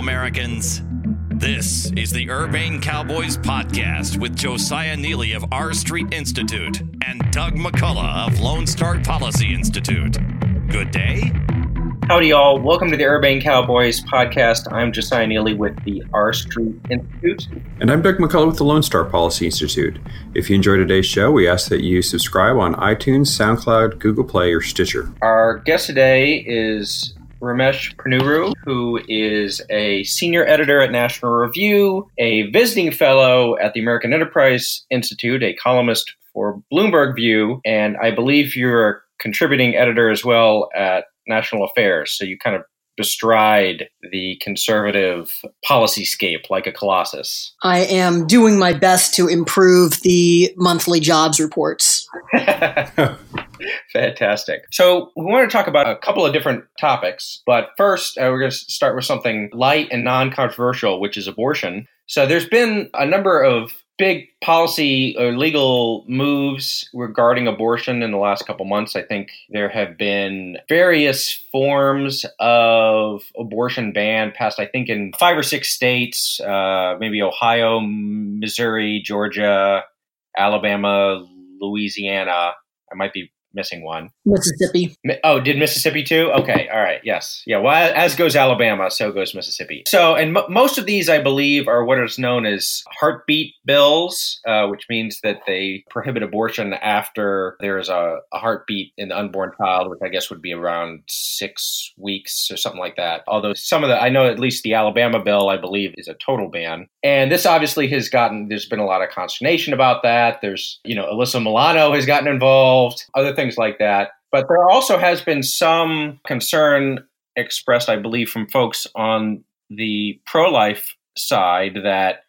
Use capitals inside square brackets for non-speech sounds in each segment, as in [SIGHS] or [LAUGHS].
Americans. This is the Urbane Cowboys podcast with Josiah Neeley of R Street Institute and Doug McCullough of Lone Star Policy Institute. Good day. Howdy, y'all. Welcome to the Urbane Cowboys podcast. I'm Josiah Neeley with the R Street Institute. And I'm Doug McCullough with the Lone Star Policy Institute. If you enjoyed today's show, we ask that you subscribe on iTunes, SoundCloud, Google Play, or Stitcher. Our guest today is Ramesh Ponnuru, who is a senior editor at National Review, a visiting fellow at the American Enterprise Institute, a columnist for Bloomberg View, and I believe you're a contributing editor as well at National Affairs. So you kind of bestride the conservative policy scape like a colossus. I am doing my best to improve the monthly jobs reports. [LAUGHS] Fantastic. So, we want to talk about a couple of different topics, but first, uh, we're going to start with something light and non controversial, which is abortion. So, there's been a number of big policy or legal moves regarding abortion in the last couple months. I think there have been various forms of abortion ban passed, I think, in five or six states, uh, maybe Ohio, Missouri, Georgia, Alabama, Louisiana. I might be missing one. Mississippi. Oh, did Mississippi too? Okay, all right, yes, yeah. Well, as goes Alabama, so goes Mississippi. So, and m- most of these, I believe, are what is known as heartbeat bills, uh, which means that they prohibit abortion after there is a, a, heartbeat in the unborn child, which I guess would be around six weeks or something like that. Although some of the, I know at least the Alabama bill, I believe, is a total ban. And this obviously has gotten, there's been a lot of consternation about that. There's, you know, Alyssa Milano has gotten involved. Other things like that. But there also has been some concern expressed, I believe, from folks on the pro life side that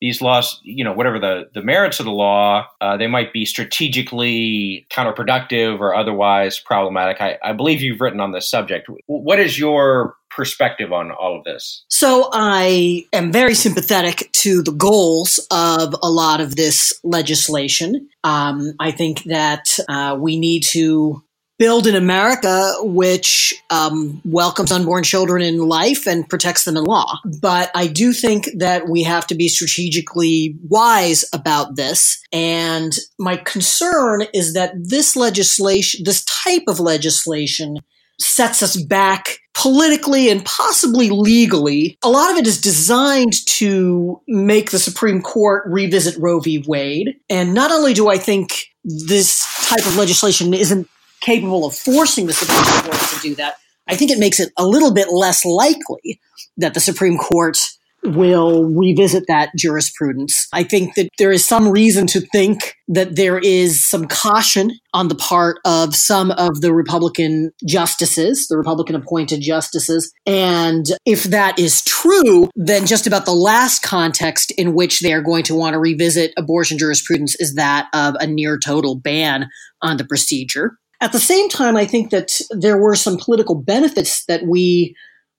these laws, you know, whatever the, the merits of the law, uh, they might be strategically counterproductive or otherwise problematic. I, I believe you've written on this subject. What is your perspective on all of this? So I am very sympathetic to the goals of a lot of this legislation. Um, I think that uh, we need to build an America which um, welcomes unborn children in life and protects them in law. But I do think that we have to be strategically wise about this. And my concern is that this legislation, this type of legislation, sets us back politically and possibly legally. A lot of it is designed to make the Supreme Court revisit Roe v. Wade. And not only do I think this type of legislation isn't capable of forcing the Supreme Court to do that, I think it makes it a little bit less likely that the Supreme Court will revisit that jurisprudence. I think that there is some reason to think that there is some caution on the part of some of the Republican justices, the Republican appointed justices. And if that is true, then just about the last context in which they are going to want to revisit abortion jurisprudence is that of a near total ban on the procedure. At the same time, I think that there were some political benefits that we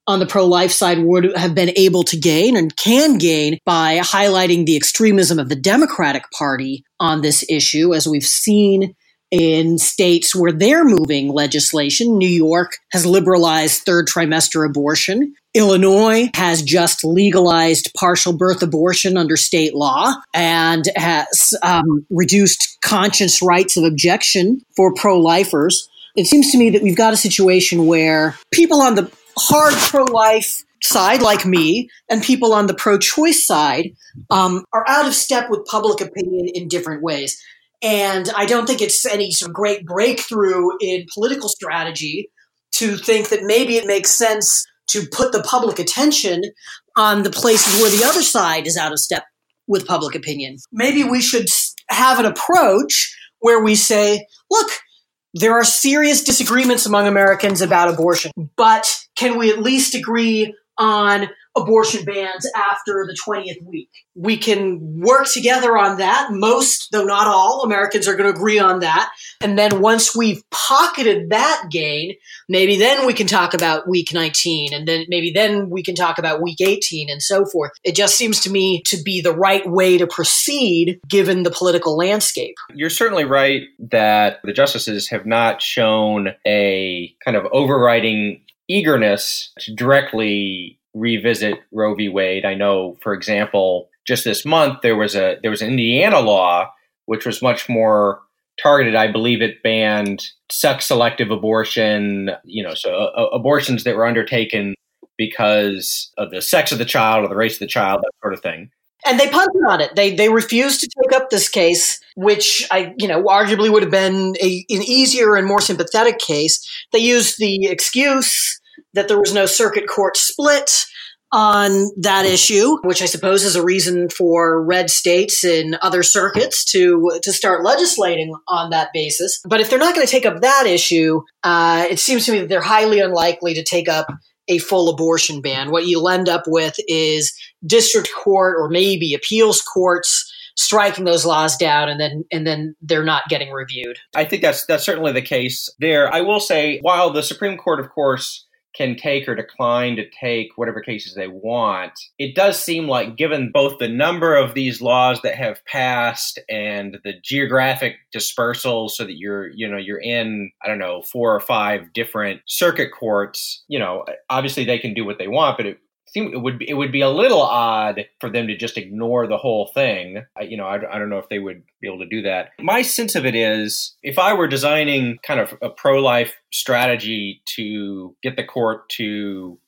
on the pro life side would have been able to gain and can gain by highlighting the extremism of the Democratic Party on this issue, as we've seen in states where they're moving legislation. New York has liberalized third trimester abortion. Illinois has just legalized partial birth abortion under state law and has um, reduced conscience rights of objection for pro lifers. It seems to me that we've got a situation where people on the hard pro life side, like me, and people on the pro choice side um, are out of step with public opinion in different ways. And I don't think it's any sort of great breakthrough in political strategy to think that maybe it makes sense to put the public attention on the places where the other side is out of step with public opinion. Maybe we should have an approach where we say, look, there are serious disagreements among Americans about abortion, but can we at least agree on abortion bans after the 20th week. We can work together on that. Most, though not all, Americans are going to agree on that. And then once we've pocketed that gain, maybe then we can talk about week 19 and then maybe then we can talk about week 18 and so forth. It just seems to me to be the right way to proceed given the political landscape. You're certainly right that the justices have not shown a kind of overriding eagerness to directly revisit Roe v. Wade. I know, for example, just this month there was a there was an Indiana law which was much more targeted. I believe it banned sex selective abortion, you know, so uh, abortions that were undertaken because of the sex of the child or the race of the child, that sort of thing. And they punted on it. They they refused to take up this case, which I you know arguably would have been a, an easier and more sympathetic case. They used the excuse that there was no circuit court split on that issue, which I suppose is a reason for red states and other circuits to to start legislating on that basis. But if they're not going to take up that issue, uh, it seems to me that they're highly unlikely to take up a full abortion ban. What you'll end up with is district court or maybe appeals courts striking those laws down and then and then they're not getting reviewed. I think that's that's certainly the case there. I will say while the Supreme Court of course can take or decline to take whatever cases they want. It does seem like, given both the number of these laws that have passed and the geographic dispersal, so that you're, you know, you're in, I don't know, four or five different circuit courts. You know, obviously they can do what they want, but it seem it would be, it would be a little odd for them to just ignore the whole thing. I, you know, I, I don't know if they would be able to do that. My sense of it is, if I were designing kind of a pro life strategy to get the court to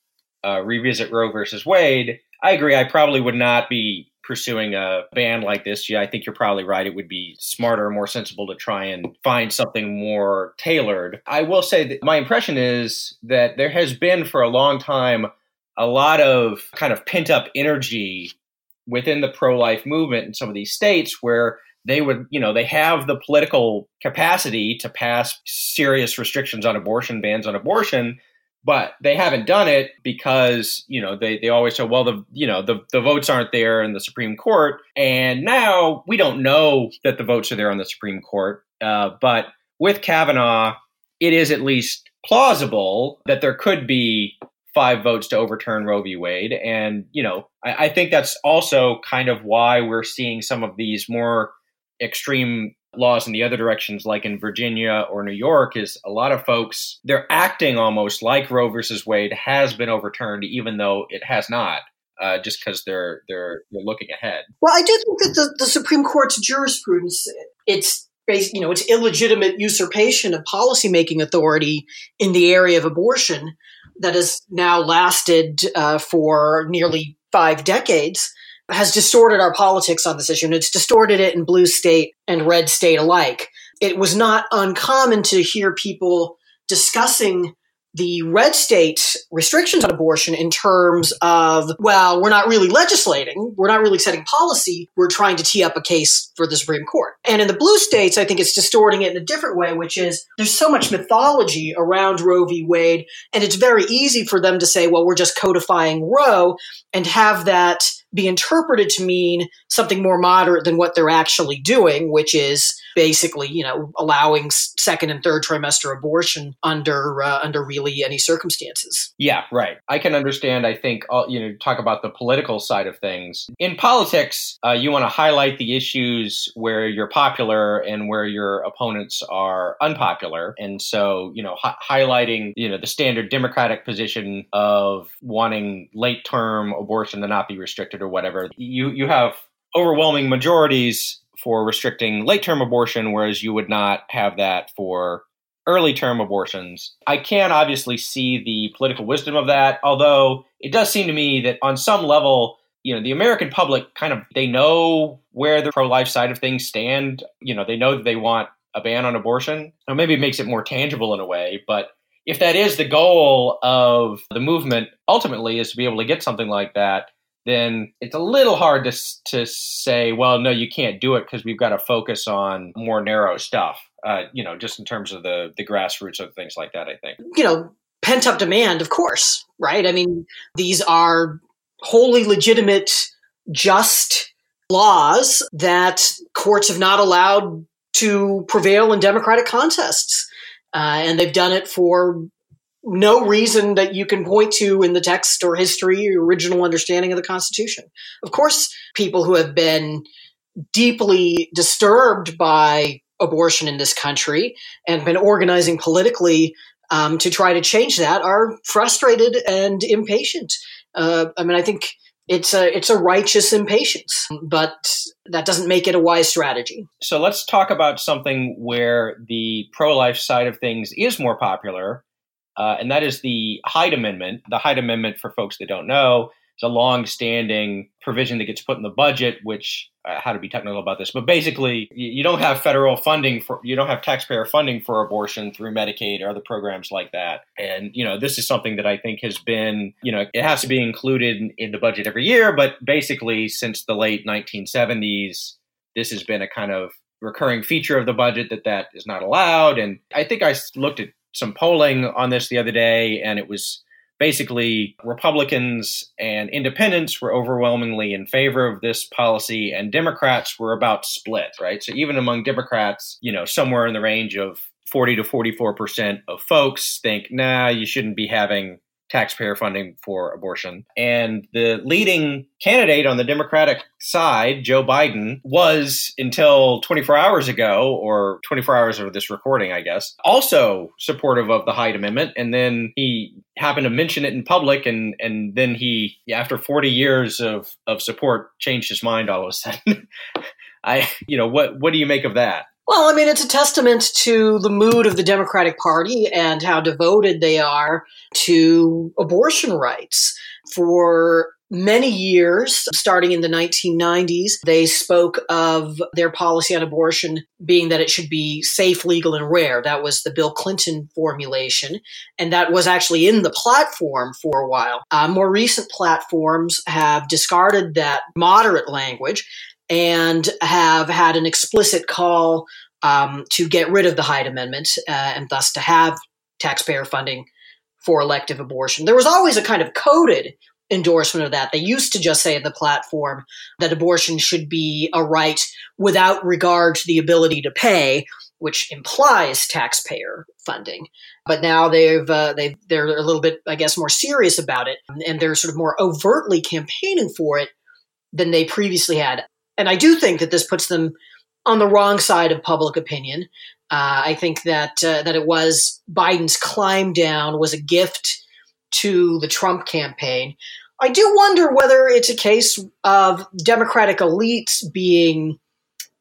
uh, revisit Roe versus Wade, I agree. I probably would not be pursuing a ban like this. Yeah, I think you're probably right. It would be smarter, more sensible to try and find something more tailored. I will say that my impression is that there has been for a long time a lot of kind of pent up energy within the pro life movement in some of these states where they would, you know, they have the political capacity to pass serious restrictions on abortion, bans on abortion, but they haven't done it because, you know, they, they always say, well, the, you know, the, the votes aren't there in the Supreme Court. And now we don't know that the votes are there on the Supreme Court. Uh, but with Kavanaugh, it is at least plausible that there could be five votes to overturn Roe v. Wade. And, you know, I, I, think that's also kind of why we're seeing some of these more extreme laws in the other directions, like in Virginia or New York, is a lot of folks, they're acting almost like Roe versus Wade has been overturned, even though it has not. Uh, just because they're they're they're looking ahead. Well, I do think that the, the Supreme Court's jurisprudence, it's you know, it's illegitimate usurpation of policymaking authority in the area of abortion that has now lasted uh, for nearly five decades has distorted our politics on this issue, and it's distorted it in blue state and red state alike. It was not uncommon to hear people discussing the red state restrictions on abortion in terms of, well, we're not really legislating, we're not really setting policy, we're trying to tee up a case for the Supreme Court. And in the blue states, I think it's distorting it in a different way, which is there's so much mythology around Roe v. Wade, and it's very easy for them to say, well, we're just codifying Roe and have that be interpreted to mean something more moderate than what they're actually doing, which is basically, you know, allowing second and third trimester abortion under uh, under really any circumstances. Yeah, right. I can understand. I think all, you know, talk about the political side of things. In politics, uh, you want to highlight the issues where you're popular and where your opponents are unpopular, and so you know, hi- highlighting you know the standard Democratic position of wanting late term abortion to not be restricted or whatever. You you have overwhelming majorities for restricting late term abortion, whereas you would not have that for early term abortions. I can obviously see the political wisdom of that, although it does seem to me that on some level, you know, the American public kind of they know where the pro life side of things stand. You know, they know that they want a ban on abortion. Now, maybe it makes it more tangible in a way, but if that is the goal of the movement ultimately is to be able to get something like that, then it's a little hard to to say, well, no, you can't do it because we've got to focus on more narrow stuff. Uh, you know, just in terms of the the grassroots of things like that. I think you know pent up demand, of course, right? I mean, these are wholly legitimate, just laws that courts have not allowed to prevail in democratic contests. Uh, and they've done it for no reason that you can point to in the text or history or original understanding of the Constitution. Of course, people who have been deeply disturbed by abortion in this country and been organizing politically um, to try to change that are frustrated and impatient. Uh, I mean, I think it's a it's a righteous impatience, but that doesn't make it a wise strategy. So let's talk about something where the pro life side of things is more popular, uh, and that is the Hyde Amendment. The Hyde Amendment, for folks that don't know, is a long-standing provision that gets put in the budget, which uh, how to be technical about this, but basically, you, you, don't have federal funding for you don't have taxpayer funding for abortion through Medicaid or other programs like that. And you know, this is something that I think has been you know it has to be included in, in the budget every year, but basically since the late 1970s, this has been a kind of recurring feature of the budget that that is not allowed. And I think I looked at some polling on this the other day, and it was basically Republicans and independents were overwhelmingly in favor of this policy, and Democrats were about split, right? So even among Democrats, you know, somewhere in the range of 40 to 44% of folks think, nah, you shouldn't be having taxpayer funding for abortion. And the leading candidate on the Democratic side, Joe Biden, was until 24 hours ago, or 24 hours of this recording, I guess, also supportive of the Hyde Amendment. And then he happened to mention it in public, and and then he, after 40 years of of support, changed his mind all of a sudden. [LAUGHS] I, you know, what what do you make of that? Well, I mean, it's a testament to the mood of the Democratic Party and how devoted they are to abortion rights. For many years, starting in the 1990s, they spoke of their policy on abortion being that it should be safe, legal, and rare. That was the Bill Clinton formulation, and that was actually in the platform for a while. Uh, more recent platforms have discarded that moderate language and have had an explicit call um, to get rid of the Hyde Amendment uh, and thus to have taxpayer funding for elective abortion. There was always a kind of coded endorsement of that. They used to just say in the platform that abortion should be a right without regard to the ability to pay, which implies taxpayer funding. But now they've uh, they they're a little bit, I guess, more serious about it, and they're sort of more overtly campaigning for it than they previously had. And I do think that this puts them on the wrong side of public opinion. Uh, I think that uh, that it was Biden's climb down was a gift to the Trump campaign. I do wonder whether it's a case of Democratic elites being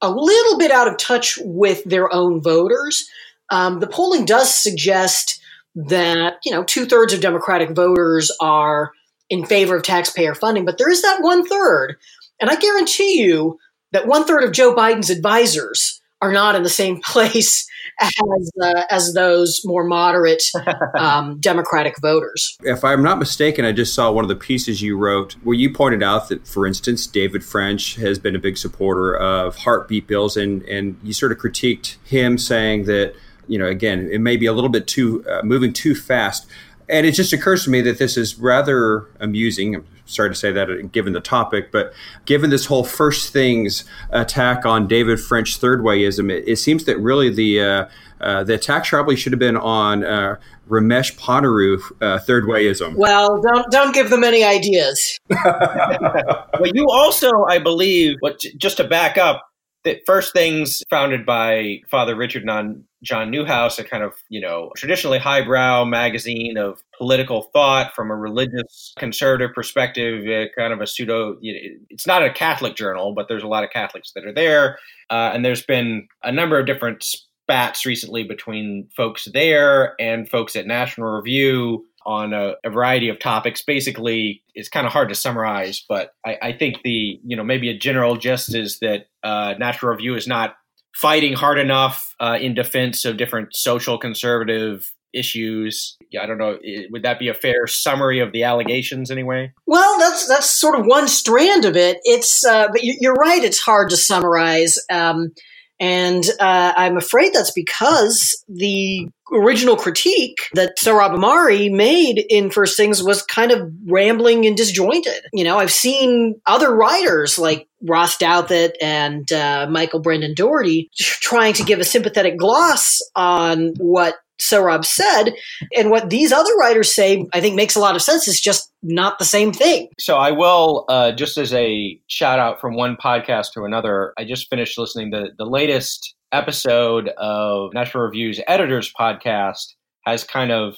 a little bit out of touch with their own voters. Um, the polling does suggest that you know two thirds of Democratic voters are in favor of taxpayer funding, but there is that one third and I guarantee you that one third of Joe Biden's advisors are not in the same [LAUGHS] place as uh, as those more moderate [LAUGHS] um, Democratic voters. If I'm not mistaken, I just saw one of the pieces you wrote where you pointed out that, for instance, David French has been a big supporter of heartbeat bills, and and you sort of critiqued him, saying that you know again it may be a little bit too uh, moving too fast. And it just occurs to me that this is rather amusing. I'm sorry to say that given the topic, but given this whole first things attack on David French third wayism, it, it seems that really the uh, uh, the attack probably should have been on uh, Ramesh Ponnuru uh, third wayism. Well, don't don't give them any ideas. [LAUGHS] well, you also, I believe, what just to back up, that first things founded by Father Richard Non John Neuhaus, a kind of, you know, traditionally highbrow magazine of political thought from a religious conservative perspective, uh, kind of a pseudo, you know, it's not a Catholic journal, but there's a lot of Catholics that are there. Uh, and there's been a number of different spats recently between folks there and folks at National Review on a, a, variety of topics. Basically, it's kind of hard to summarize, but I, I, think the you know maybe a general gist is that uh, National Review is not fighting hard enough uh, in defense of different social conservative issues. I don't know. Would that be a fair summary of the allegations anyway? Well, that's that's sort of one strand of it. It's uh, but you're right. It's hard to summarize. Um, and uh, I'm afraid that's because the original critique that Sohrab Ahmari made in First Things was kind of rambling and disjointed. You know, I've seen other writers like Ross Douthat and uh, Michael Brendan Dougherty trying to give a sympathetic gloss on what Sohrab said. And what these other writers say, I think makes a lot of sense. It's just not the same thing. So I will, uh, just as a shout out from one podcast to another, I just finished listening to the latest episode of National Review's Editors Podcast has kind of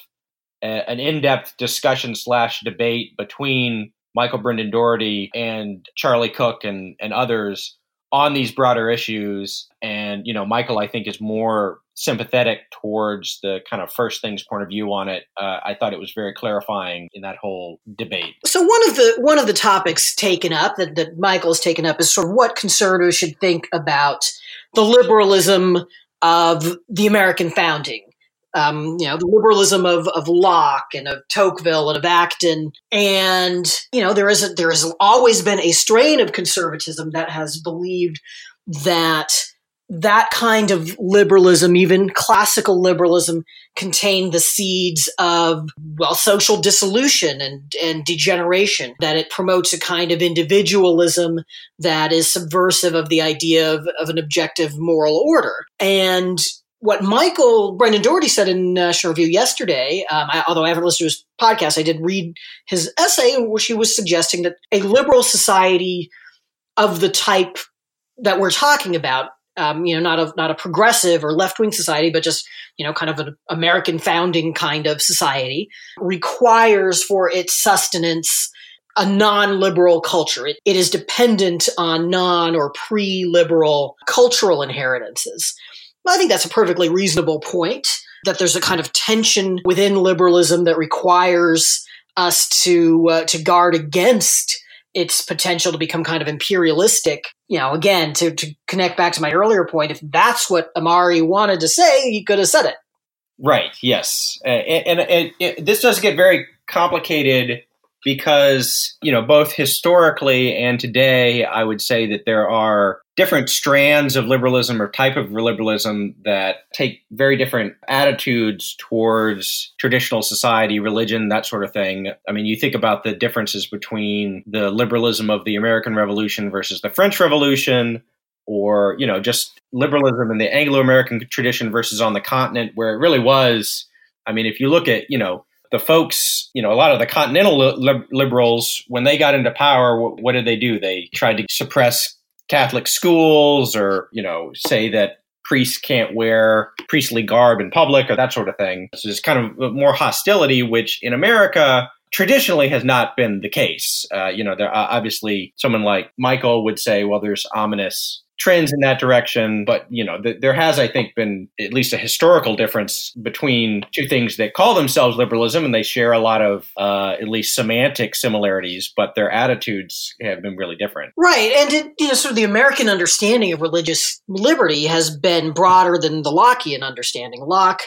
a, an in-depth discussion slash debate between Michael Brendan Dougherty and Charlie Cooke and, and others on these broader issues. And, you know, Michael, I think, is more sympathetic towards the kind of first things point of view on it. Uh, I thought it was very clarifying in that whole debate. So one of the one of the topics taken up that, that Michael's taken up is sort of what conservatives should think about the liberalism of the American founding um, you know, the liberalism of, of Locke and of Tocqueville and of Acton. And, you know, there is a, there has always been a strain of conservatism that has believed that that kind of liberalism, even classical liberalism, contained the seeds of, well, social dissolution and, and degeneration, that it promotes a kind of individualism that is subversive of the idea of, of an objective moral order. And what Michael Brendan Dougherty said in National Review yesterday, um, I, although I haven't listened to his podcast, I did read his essay in which he was suggesting that a liberal society of the type that we're talking about, um, you know, not a not a progressive or left wing society, but just you know, kind of an American founding kind of society, requires for its sustenance a non-liberal culture. It, it is dependent on non or pre-liberal cultural inheritances. I think that's a perfectly reasonable point that there's a kind of tension within liberalism that requires us to uh, to guard against its potential to become kind of imperialistic. You know, again, to, to connect back to my earlier point, if that's what Ahmari wanted to say, he could have said it. Right. Yes, uh, and, and, and this does get very complicated because you know both historically and today i would say that there are different strands of liberalism or type of liberalism that take very different attitudes towards traditional society religion that sort of thing. I mean you think about the differences between the liberalism of the american revolution versus the french revolution or you know just liberalism in the anglo-american tradition versus on the continent where it really was. I mean if you look at you know the folks, you know, a lot of the continental li- liberals, when they got into power, what, what did they do? They tried to suppress Catholic schools or, you know, say that priests can't wear priestly garb in public or that sort of thing. So there's kind of more hostility, which in America traditionally has not been the case. Uh, you know, there obviously someone like Michael would say, well, there's ominous trends in that direction. But, you know, th- there has, I think, been at least a historical difference between two things that call themselves liberalism and they share a lot of uh, at least semantic similarities, but their attitudes have been really different. Right. And, it, you know, sort of the American understanding of religious liberty has been broader than the Lockean understanding. Locke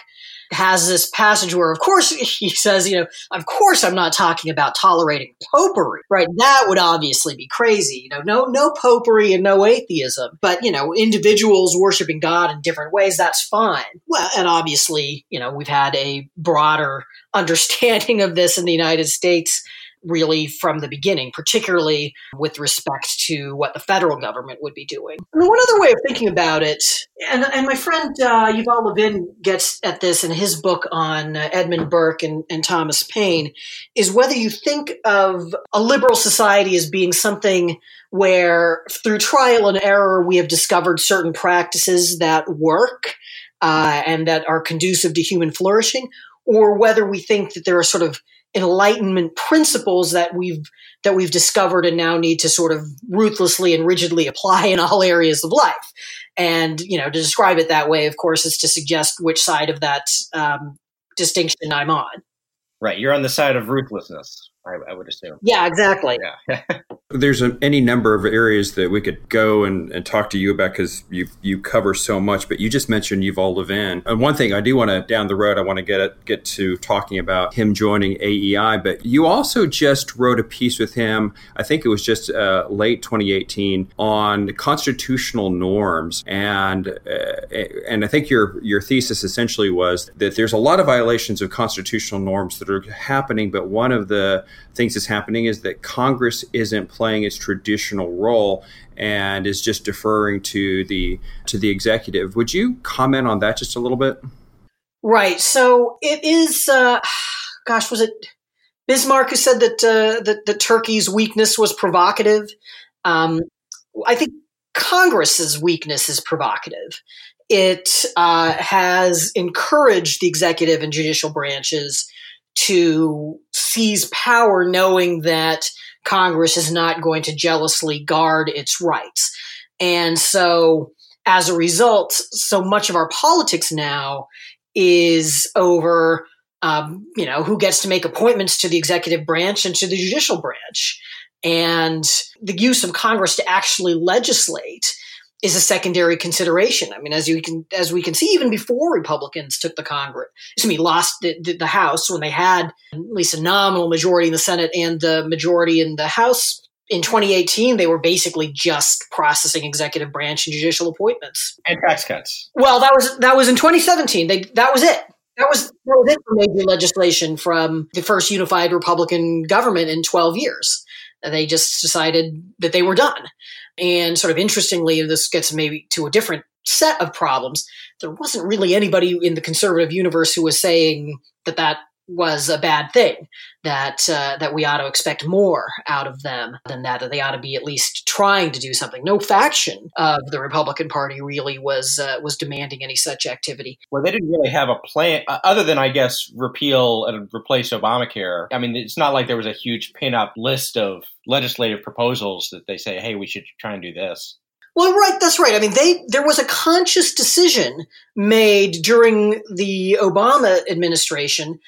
has this passage where, of course, [LAUGHS] he says, you know, of course I'm not talking about tolerating popery, right? That would obviously be crazy. You know, no, no popery and no atheism, but, you know, individuals worshiping God in different ways, that's fine. Well, and obviously, you know, we've had a broader [LAUGHS] understanding of this in the United States really from the beginning, particularly with respect to what the federal government would be doing. And one other way of thinking about it, and, and my friend uh, Yuval Levin gets at this in his book on uh, Edmund Burke and, and Thomas Paine, is whether you think of a liberal society as being something where through trial and error we have discovered certain practices that work uh, and that are conducive to human flourishing, or whether we think that there are sort of enlightenment principles that we've that we've discovered and now need to sort of ruthlessly and rigidly apply in all areas of life. And you know, to describe it that way, of course, is to suggest which side of that um, distinction I'm on. Right, you're on the side of ruthlessness. I, I would assume. Yeah, exactly. Yeah. [LAUGHS] There's a, any number of areas that we could go and, and talk to you about because you you cover so much. But you just mentioned Yuval Levin, and one thing I do want to down the road, I want to get get to talking about him joining AEI. But you also just wrote a piece with him. I think it was just uh, late 2018 on constitutional norms, and uh, and I think your your thesis essentially was that there's a lot of violations of constitutional norms that are happening, but one of the things that's happening is that Congress isn't playing its traditional role and is just deferring to the to the executive. Would you comment on that just a little bit? Right. So it is. Uh, [SIGHS] gosh, was it Bismarck who said that uh, that, that Turkey's weakness was provocative? Um, I think Congress's weakness is provocative it uh, has encouraged the executive and judicial branches to seize power, knowing that Congress is not going to jealously guard its rights. And so, as a result, so much of our politics now is over, um, you know, who gets to make appointments to the executive branch and to the judicial branch. And the use of Congress to actually legislate is a secondary consideration. I mean, as you can, as we can see, even before Republicans took the Congress, excuse me, lost the, the, House when they had at least a nominal majority in the Senate and the majority in the House. In 2018, they were basically just processing executive branch and judicial appointments and tax cuts. Well, that was that was in 2017. They that was it. That was, that was it for major legislation from the first unified Republican government in 12 years. They just decided that they were done. And sort of interestingly, this gets maybe to a different set of problems. There wasn't really anybody in the conservative universe who was saying that that was a bad thing that uh, that we ought to expect more out of them than that that they ought to be at least trying to do something. No faction of the republican party really was uh, was demanding any such activity. Well they didn't really have a plan uh, other than i guess repeal and replace obamacare. I mean it's not like there was a huge pin-up list of legislative proposals that they say hey we should try and do this. Well, right, that's right. I mean, they there was a conscious decision made during the Obama administration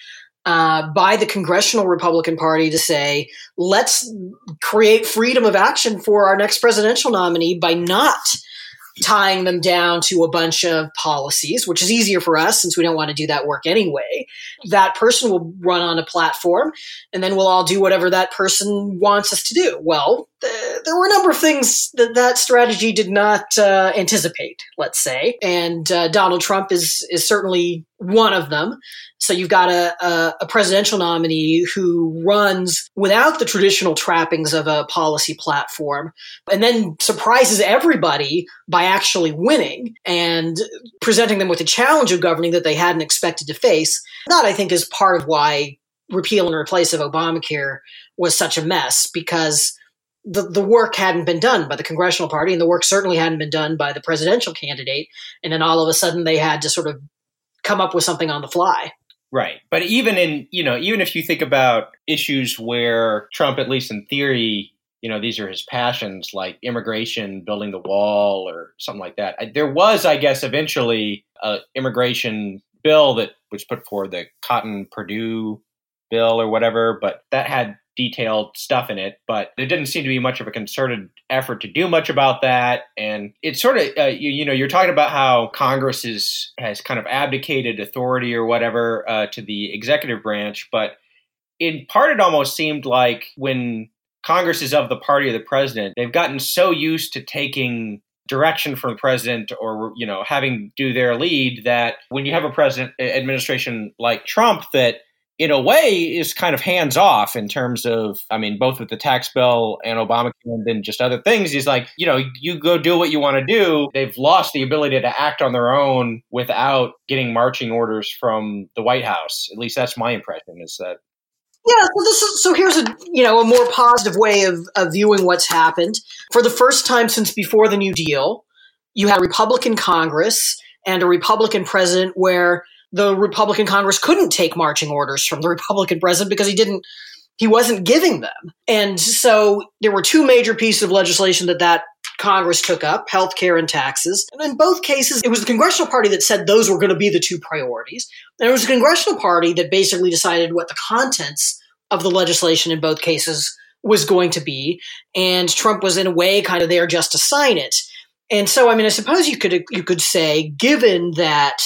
uh, by the congressional Republican Party to say, let's create freedom of action for our next presidential nominee by not tying them down to a bunch of policies, which is easier for us since we don't want to do that work anyway. That person will run on a platform and then we'll all do whatever that person wants us to do. Well, there were a number of things that that strategy did not uh, anticipate, let's say. And uh, Donald Trump is, is certainly one of them. So you've got a, a, a, presidential nominee who runs without the traditional trappings of a policy platform and then surprises everybody by actually winning and presenting them with a challenge of governing that they hadn't expected to face. That I think is part of why repeal and replace of Obamacare was such a mess because the, the work hadn't been done by the congressional party and the work certainly hadn't been done by the presidential candidate. And then all of a sudden they had to sort of come up with something on the fly. Right. But even in, you know, even if you think about issues where Trump, at least in theory, you know, these are his passions like immigration, building the wall, or something like that. There was, I guess, eventually a immigration bill that was put forward, the Cotton Perdue bill or whatever, but that had detailed stuff in it, but there didn't seem to be much of a concerted effort to do much about that. And it's sort of, uh, you, you, know, you're talking about how Congress is, has kind of abdicated authority or whatever uh, to the executive branch, but in part, it almost seemed like when Congress is of the party of the president, they've gotten so used to taking direction from the president or you know having do their lead that when you have a president administration like Trump that in a way is kind of hands off in terms of i mean both with the tax bill and obamacare and then just other things. He's like you know you go do what you want to do. They've lost the ability to act on their own without getting marching orders from the white house. At least that's my impression is that yeah, so this is, so here's a you know a more positive way of, of viewing what's happened. For the first time since before the New Deal, you had a Republican Congress and a Republican president where the Republican Congress couldn't take marching orders from the [LAUGHS] Republican president because he didn't he wasn't giving them. And so there were two major pieces of legislation that that Congress took up, health care and taxes. And in both cases, it was the congressional party that said those were going to be the two priorities. And it was the congressional party that basically decided what the contents of the legislation in both cases was going to be. And Trump was in a way kind of there just to sign it. And so, I mean, I suppose you could you could say, given that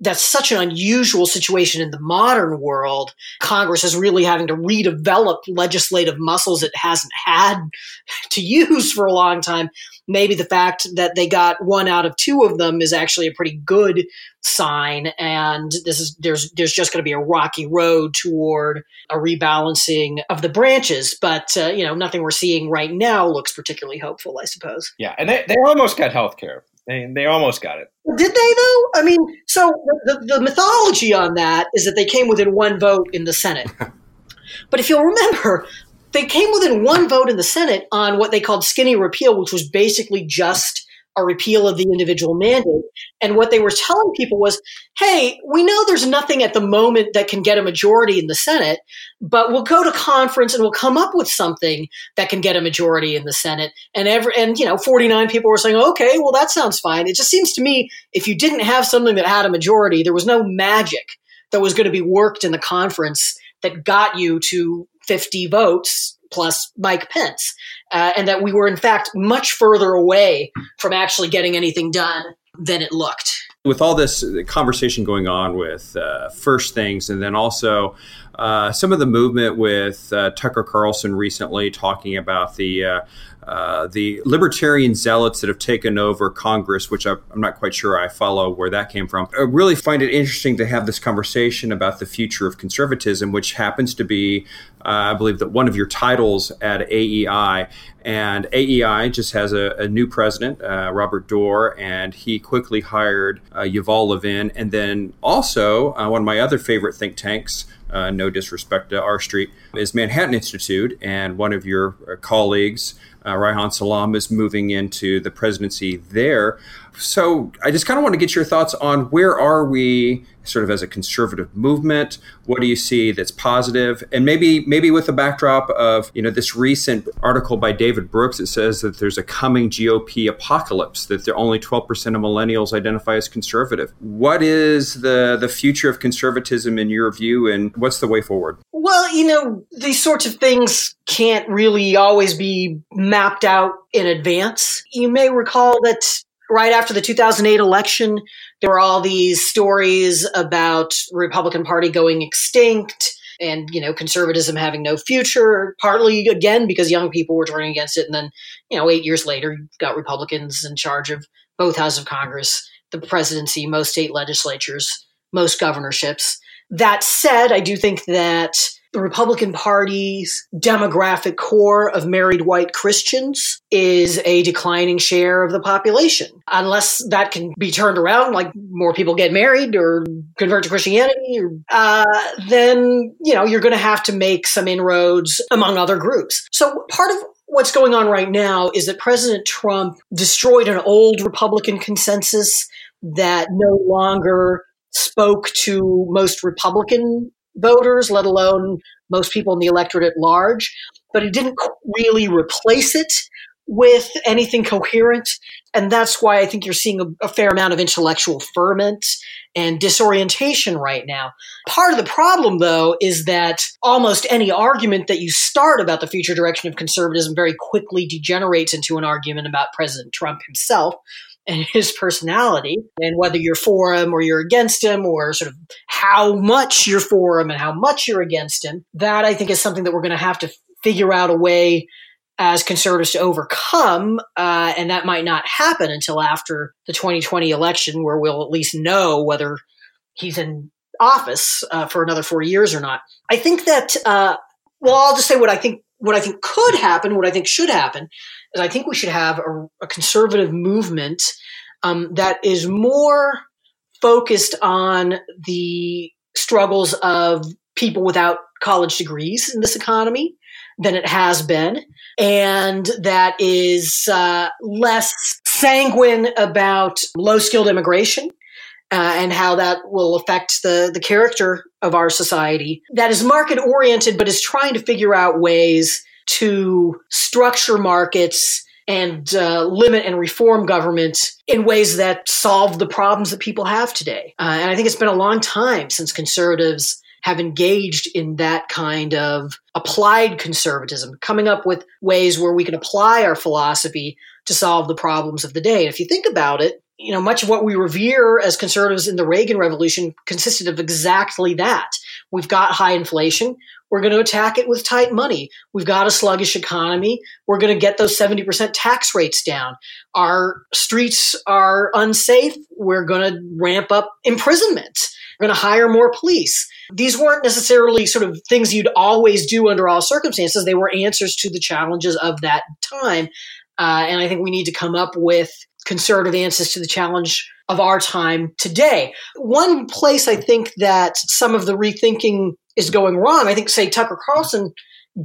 that's such an unusual situation in the modern world. Congress is really having to redevelop legislative muscles it hasn't had [LAUGHS] to use for a long time. Maybe the fact that they got one out of two of them is actually a pretty good sign. And this is there's there's just going to be a rocky road toward a rebalancing of the branches. But uh, you know, nothing we're seeing right now looks particularly hopeful. I suppose. Yeah, and they, they almost got health care. They, they almost got it. Did they though? I mean, so the, the mythology on that is that they came within one vote in the Senate. [LAUGHS] but if you'll remember, they came within one vote in the Senate on what they called skinny repeal, which was basically just a repeal of the individual mandate. And what they were telling people was, hey, we know there's nothing at the moment that can get a majority in the Senate, but we'll go to conference and we'll come up with something that can get a majority in the Senate. And every and you know, 49 people were saying, okay, well that sounds fine. It just seems to me if you didn't have something that had a majority, there was no magic that was going to be worked in the conference that got you to 50 votes plus Mike Pence, uh, and that we were in fact much further away from actually getting anything done than it looked. With all this conversation going on with uh, first things, and then also uh, some of the movement with uh, Tucker Carlson recently talking about the uh, uh, the libertarian zealots that have taken over Congress, which I'm not quite sure I follow where that came from. I really find it interesting to have this conversation about the future of conservatism, which happens to be, uh, I believe, that one of your titles at AEI. And AEI just has a, a new president, Robert Doar, and he quickly hired Yuval Levin. And then also, one of my other favorite think tanks, uh, no disrespect to R Street, is Manhattan Institute. And one of your uh, colleagues, uh, Reihan Salam, is moving into the presidency there. So I just kind of want to get your thoughts on where are we sort of as a conservative movement? What do you see that's positive? And maybe maybe with the backdrop of you know this recent article by David Brooks that says that there's a coming GOP apocalypse that there only 12% of millennials identify as conservative. What is the the future of conservatism in your view, and what's the way forward? Well, you know these sorts of things can't really always be mapped out in advance. You may recall that right after the 2008 election, there were all these stories about Republican Party going extinct and you know conservatism having no future partly again because young people were turning against it and then you know 8 years later you got Republicans in charge of both houses of Congress the presidency most state legislatures most governorships that said i do think that the Republican Party's demographic core of married white Christians is a declining share of the population. Unless that can be turned around, like more people get married or convert to Christianity, uh, then you know you're going to have to make some inroads among other groups. So part of what's going on right now is that President Trump destroyed an old Republican consensus that no longer spoke to most Republican voters, let alone most people in the electorate at large. But it didn't really replace it with anything coherent. And that's why I think you're seeing a, a, fair amount of intellectual ferment and disorientation right now. Part of the problem, though, is that almost any argument that you start about the future direction of conservatism very quickly degenerates into an argument about President Trump himself and [LAUGHS] his personality and whether you're for him or you're against him or sort of how much you're for him and how much you're against him that i think is something that we're going to have to figure out a way as conservatives to overcome uh, and that might not happen until after the 2020 election where we'll at least know whether he's in office uh, for another four years or not. I think that uh, well i'll just say what i think what i think could happen what i think should happen is I think we should have a, a conservative movement um, that is more focused on the struggles of people without college degrees in this economy than it has been, and that is uh, less sanguine about low skilled immigration. Uh, and how that will affect the, the character of our society that is market oriented, but is trying to figure out ways to structure markets and uh, limit and reform government in ways that solve the problems that people have today. Uh, and I think it's been a long time since conservatives have engaged in that kind of applied conservatism, coming up with ways where we can apply our philosophy to solve the problems of the day. And if you think about it, you know, much of what we revere as conservatives in the Reagan Revolution consisted of exactly that. We've got high inflation. We're going to attack it with tight money. We've got a sluggish economy. We're going to get those 70% tax rates down. Our streets are unsafe. We're going to ramp up imprisonment. We're going to hire more police. These weren't necessarily sort of things you'd always do under all circumstances. They were answers to the challenges of that time. Uh, and I think we need to come up with conservative answers to the challenge of our time today. One place I think that some of the rethinking is going wrong. I think, say, Tucker Carlson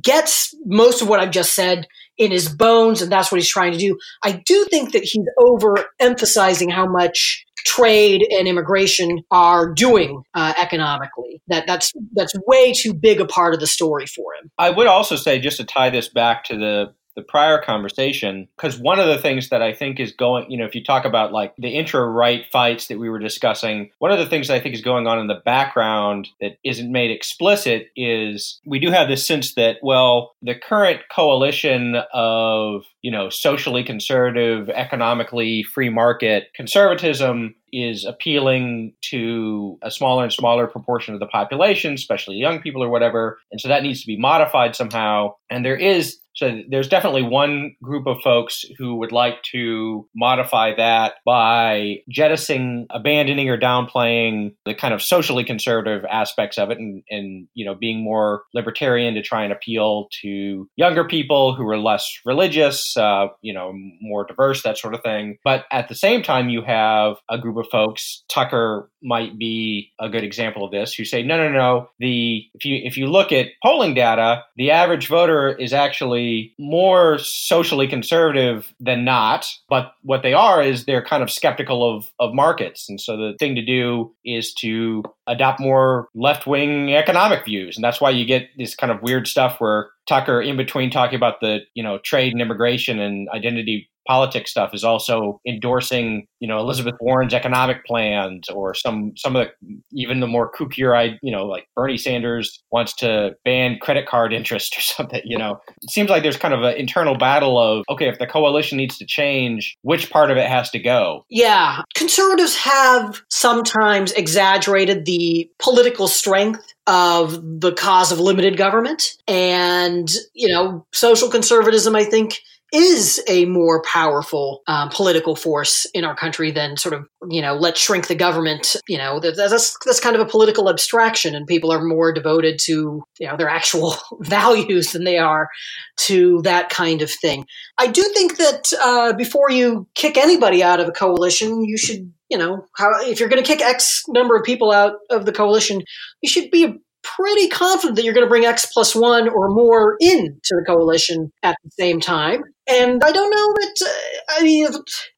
gets most of what I've just said in his bones, and that's what he's trying to do. I do think that he's overemphasizing how much trade and immigration are doing uh, economically. That that's that's way too big a part of the story for him. I would also say, just to tie this back to the the prior conversation because one of the things that I think is going, you know, if you talk about like the intra right fights that we were discussing, one of the things I think is going on in the background that isn't made explicit is we do have this sense that, well, the current coalition of, you know, socially conservative, economically free market conservatism is appealing to a smaller and smaller proportion of the population, especially young people or whatever. And so that needs to be modified somehow. And there is so there's definitely one group of folks who would like to modify that by jettisoning, abandoning, or downplaying the kind of socially conservative aspects of it, and, and you know being more libertarian to try and appeal to younger people who are less religious, uh, you know, more diverse, that sort of thing. But at the same time, you have a group of folks. Tucker might be a good example of this, who say, no, no, no. The if you if you look at polling data, the average voter is actually more socially conservative than not. But what they are is they're kind of skeptical of, of markets. And so the thing to do is to adopt more left wing economic views. And that's why you get this kind of weird stuff where Tucker, in between talking about the you know trade and immigration and identity politics stuff is also endorsing, you know, Elizabeth Warren's economic plans or some some of the even the more kookier, you know, like Bernie Sanders wants to ban credit card [LAUGHS] interest or something. You know, it seems like there's kind of an internal battle of okay, if the coalition needs to change, which part of it has to go? Yeah, conservatives have sometimes exaggerated the political strength of the cause of limited government and you know social conservatism i think is a more powerful um, political force in our country than sort of you know let's shrink the government you know that's that's kind of a political abstraction and people are more devoted to you know their actual [LAUGHS] values than they are to that kind of thing. I do think that uh, before you kick anybody out of a coalition you should you know how, if you're going to kick x number of people out of the coalition you should be pretty confident that you're going to bring X plus one or more into the coalition at the same time. And I don't know that, uh, I mean,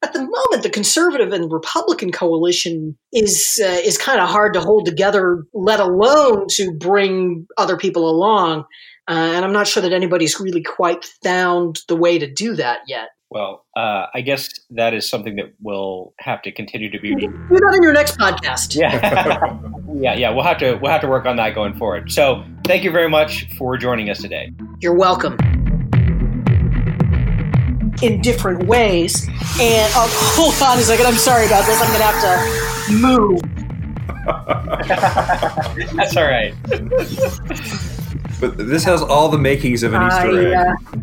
at the moment, the conservative and Republican coalition is, uh, is kind of hard to hold together, let alone to bring other people along. Uh, and I'm not sure that anybody's really quite found the way to do that yet. Well, uh, I guess that is something that we'll have to continue to be. Do that in your next podcast. Yeah, [LAUGHS] yeah, yeah. We'll have to we'll have to work on that going forward. So, thank you very much for joining us today. You're welcome. In different ways, and oh, hold on a second. I'm sorry about this. I'm going to have to move. [LAUGHS] That's all right. but this has all the makings of an Easter egg. Uh,